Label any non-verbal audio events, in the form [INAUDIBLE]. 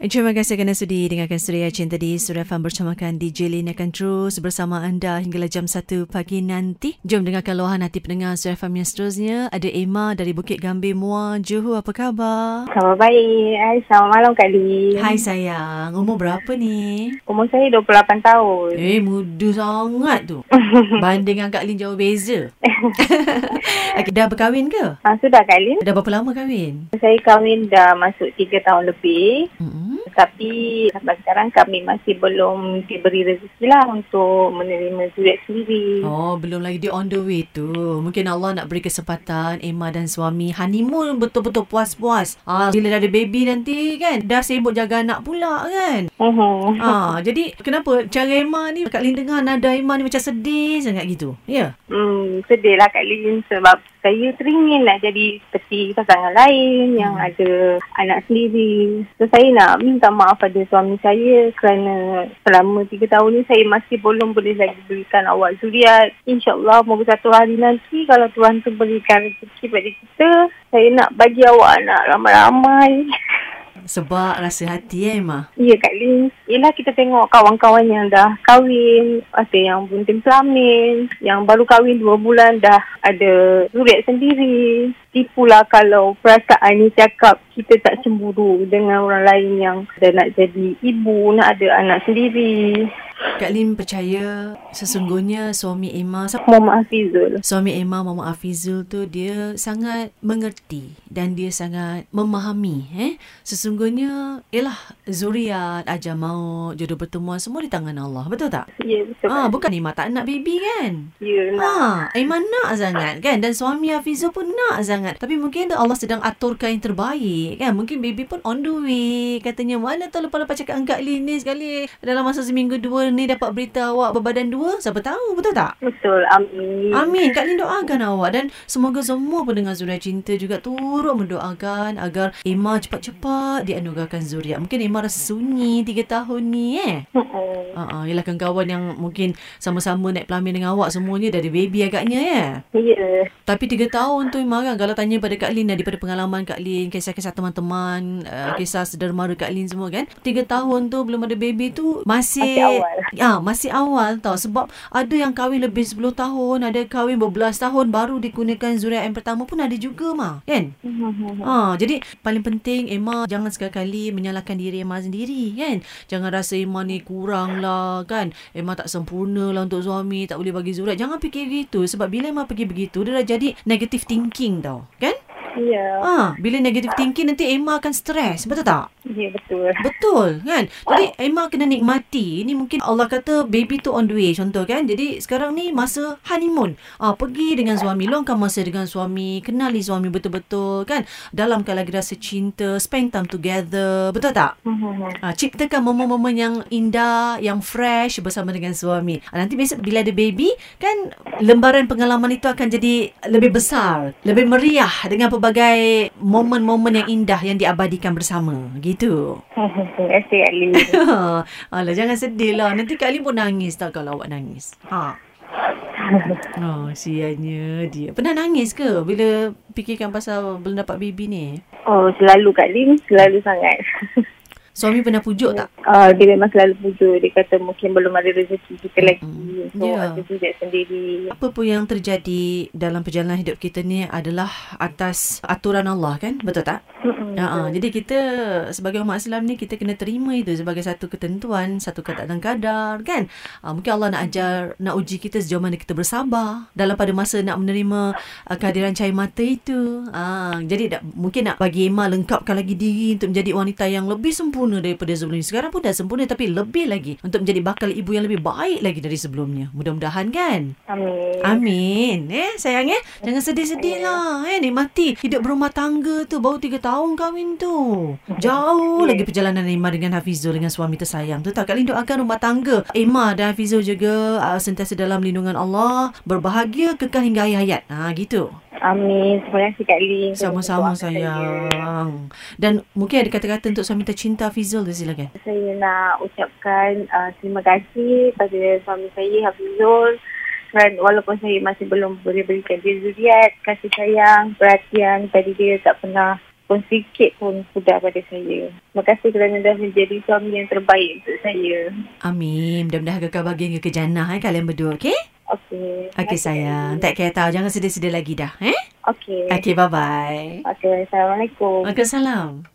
Terima kasih kerana sudi dengarkan Suria Cinta di Suria Fan bersamakan DJ Lin akan terus bersama anda hingga jam 1 pagi nanti. Jom dengarkan luahan hati pendengar Suria Fan yang seterusnya. Ada Emma dari Bukit Gambir Muar, Johor. Apa khabar? Khabar baik. Hai, selamat malam Kak Lin. Hai sayang. Umur berapa ni? Umur saya 28 tahun. Eh, muda sangat tu. [LAUGHS] Banding dengan Kak Lin jauh beza. [LAUGHS] okay, dah berkahwin ke? Ha, sudah Kak Lin. Dah berapa lama kahwin? Saya kahwin dah masuk 3 tahun lebih. Mm-hmm. Tapi sampai sekarang kami masih belum diberi rezeki lah untuk menerima zuriat sendiri. Oh, belum lagi dia on the way tu. Mungkin Allah nak beri kesempatan Emma dan suami honeymoon betul-betul puas-puas. Ah, bila dah ada baby nanti kan, dah sibuk jaga anak pula kan. Uh-huh. Ah, jadi kenapa cara Emma ni Kak Lin dengar nada Emma ni macam sedih sangat gitu. Ya. Yeah. Hmm, sedih lah Kak Lin sebab saya teringin nak jadi seperti pasangan lain yang Hmm. ada anak sendiri. So saya nak minta maaf pada suami saya kerana selama tiga tahun ni saya masih belum boleh lagi berikan awak zuriat. InsyaAllah moga satu hari nanti kalau Tuhan tu berikan rezeki pada kita, saya nak bagi awak anak ramai-ramai. [LAUGHS] Sebab rasa hati eh Emma. Ya Kak Lin. Yelah kita tengok kawan-kawan yang dah kahwin. Ada yang bunting pelamin. Yang baru kahwin dua bulan dah ada zuriat sendiri. Tipulah kalau perasaan ni cakap kita tak cemburu dengan orang lain yang dah nak jadi ibu, nak ada anak sendiri. Kak Lin percaya sesungguhnya suami Emma Muhammad Hafizul. Suami Emma Mama Afizul tu dia sangat mengerti dan dia sangat memahami eh sesungguhnya ialah zuriat ajal maut jodoh pertemuan semua di tangan Allah betul tak Ya betul. ah bukan Emma tak nak baby kan Ya nak. Ah, Emma nak sangat kan dan suami Hafizul pun nak sangat tapi mungkin Allah sedang aturkan yang terbaik kan mungkin baby pun on the way katanya mana tahu lepas-lepas cakap angkat Lin ni sekali dalam masa seminggu dua ni dapat berita awak berbadan dua siapa tahu betul tak Betul. Amin. Amin. Kak Lin doakan awak dan semoga semua pendengar Zuriat Cinta juga turut mendoakan agar Emma cepat-cepat dianugerahkan zuriat. Mungkin Emma rasa sunyi 3 tahun ni eh. Mm-mm. Ha ah, yalah kawan-kawan yang mungkin sama-sama naik pelamin dengan awak semuanya ada baby agaknya ya. Ya. Tapi 3 tahun tu Emma kan kalau tanya pada Kak Lin daripada pengalaman Kak Lin, kisah-kisah teman-teman, uh, kisah sedermara Kak Lin semua kan. 3 tahun tu belum ada baby tu masih Masih awal. Ya, masih awal tau sebab ada yang kahwin lebih 10 tahun, ada kahwin berbelas tahun baru digunakan zuriat yang pertama pun ada juga mah. Kan? [LAUGHS] Ha, jadi paling penting Emma jangan sekali-kali menyalahkan diri Emma sendiri kan. Jangan rasa Emma ni kurang lah kan. Emma tak sempurna lah untuk suami, tak boleh bagi zuriat. Jangan fikir gitu sebab bila Emma pergi begitu dia dah jadi negative thinking tau. Kan? Ya. Ha, bila negative thinking nanti Emma akan stres, betul tak? Ya betul. Betul kan Jadi Emma kena nikmati Ini mungkin Allah kata Baby tu on the way Contoh kan Jadi sekarang ni Masa honeymoon ah, Pergi dengan suami Luangkan masa dengan suami Kenali suami betul-betul kan Dalamkan lagi rasa cinta Spend time together Betul tak? Mm-hmm. Ah, ciptakan momen-momen yang indah, yang fresh bersama dengan suami. Ah, nanti besok bila ada baby, kan lembaran pengalaman itu akan jadi lebih besar, lebih meriah dengan pelbagai momen-momen yang indah yang diabadikan bersama. Gitu. Terima [LAUGHS] kasih Kak Lin. [LAUGHS] Alah, jangan sedih lah. Nanti Kak Lim pun nangis tau kalau awak nangis. Ha. [LAUGHS] Oh, sianya dia. Pernah nangis ke bila fikirkan pasal belum dapat baby ni? Oh, selalu Kak Lin, selalu sangat. Suami pernah pujuk tak? Uh, dia memang selalu pujuk. Dia kata mungkin belum ada rezeki kita lagi. Mm-mm. So, Ya. ada sujud sendiri. Apa pun yang terjadi dalam perjalanan hidup kita ni adalah atas aturan Allah kan? Betul tak? Mm-mm. Ha, jadi kita sebagai umat Islam ni kita kena terima itu sebagai satu ketentuan, satu keadaan kadar kan? Ha, mungkin Allah nak ajar, nak uji kita sejauh mana kita bersabar dalam pada masa nak menerima uh, kehadiran cahaya mata itu. Ha, jadi tak, mungkin nak bagi Emma lengkapkan lagi diri untuk menjadi wanita yang lebih sempurna daripada sebelum ini. Sekarang pun dah sempurna tapi lebih lagi untuk menjadi bakal ibu yang lebih baik lagi dari sebelumnya. Mudah-mudahan kan? Amin. Amin. Eh, sayang eh. Jangan sedih-sedih lah. Eh, nikmati hidup berumah tangga tu. Baru tiga tahun kahwin tu. Jauh lagi perjalanan Emma dengan Hafizul dengan suami tersayang tu. Tak Kak Lin doakan rumah tangga. Emma dan Hafizul juga uh, sentiasa dalam lindungan Allah. Berbahagia kekal hingga akhir hayat. Ha, gitu. Amin. Terima kasih Kak Lin. Sama-sama saya. sayang. Dan mungkin ada kata-kata untuk suami tercinta Hafizul tu silakan. Saya nak ucapkan uh, terima kasih pada suami saya Hafizul dan walaupun saya masih belum boleh berikan dia zuriat, kasih sayang, perhatian tadi dia tak pernah walaupun sikit pun pudar pada saya. Terima kasih kerana dah menjadi suami yang terbaik untuk saya. Amin. Mudah-mudahan kekal bahagia ke jannah eh, kalian berdua, okey? Okey. Okey sayang. Tak kira tahu. Jangan sedih-sedih lagi dah. Eh? Okey. Okey, bye-bye. Okey. Assalamualaikum. Waalaikumsalam.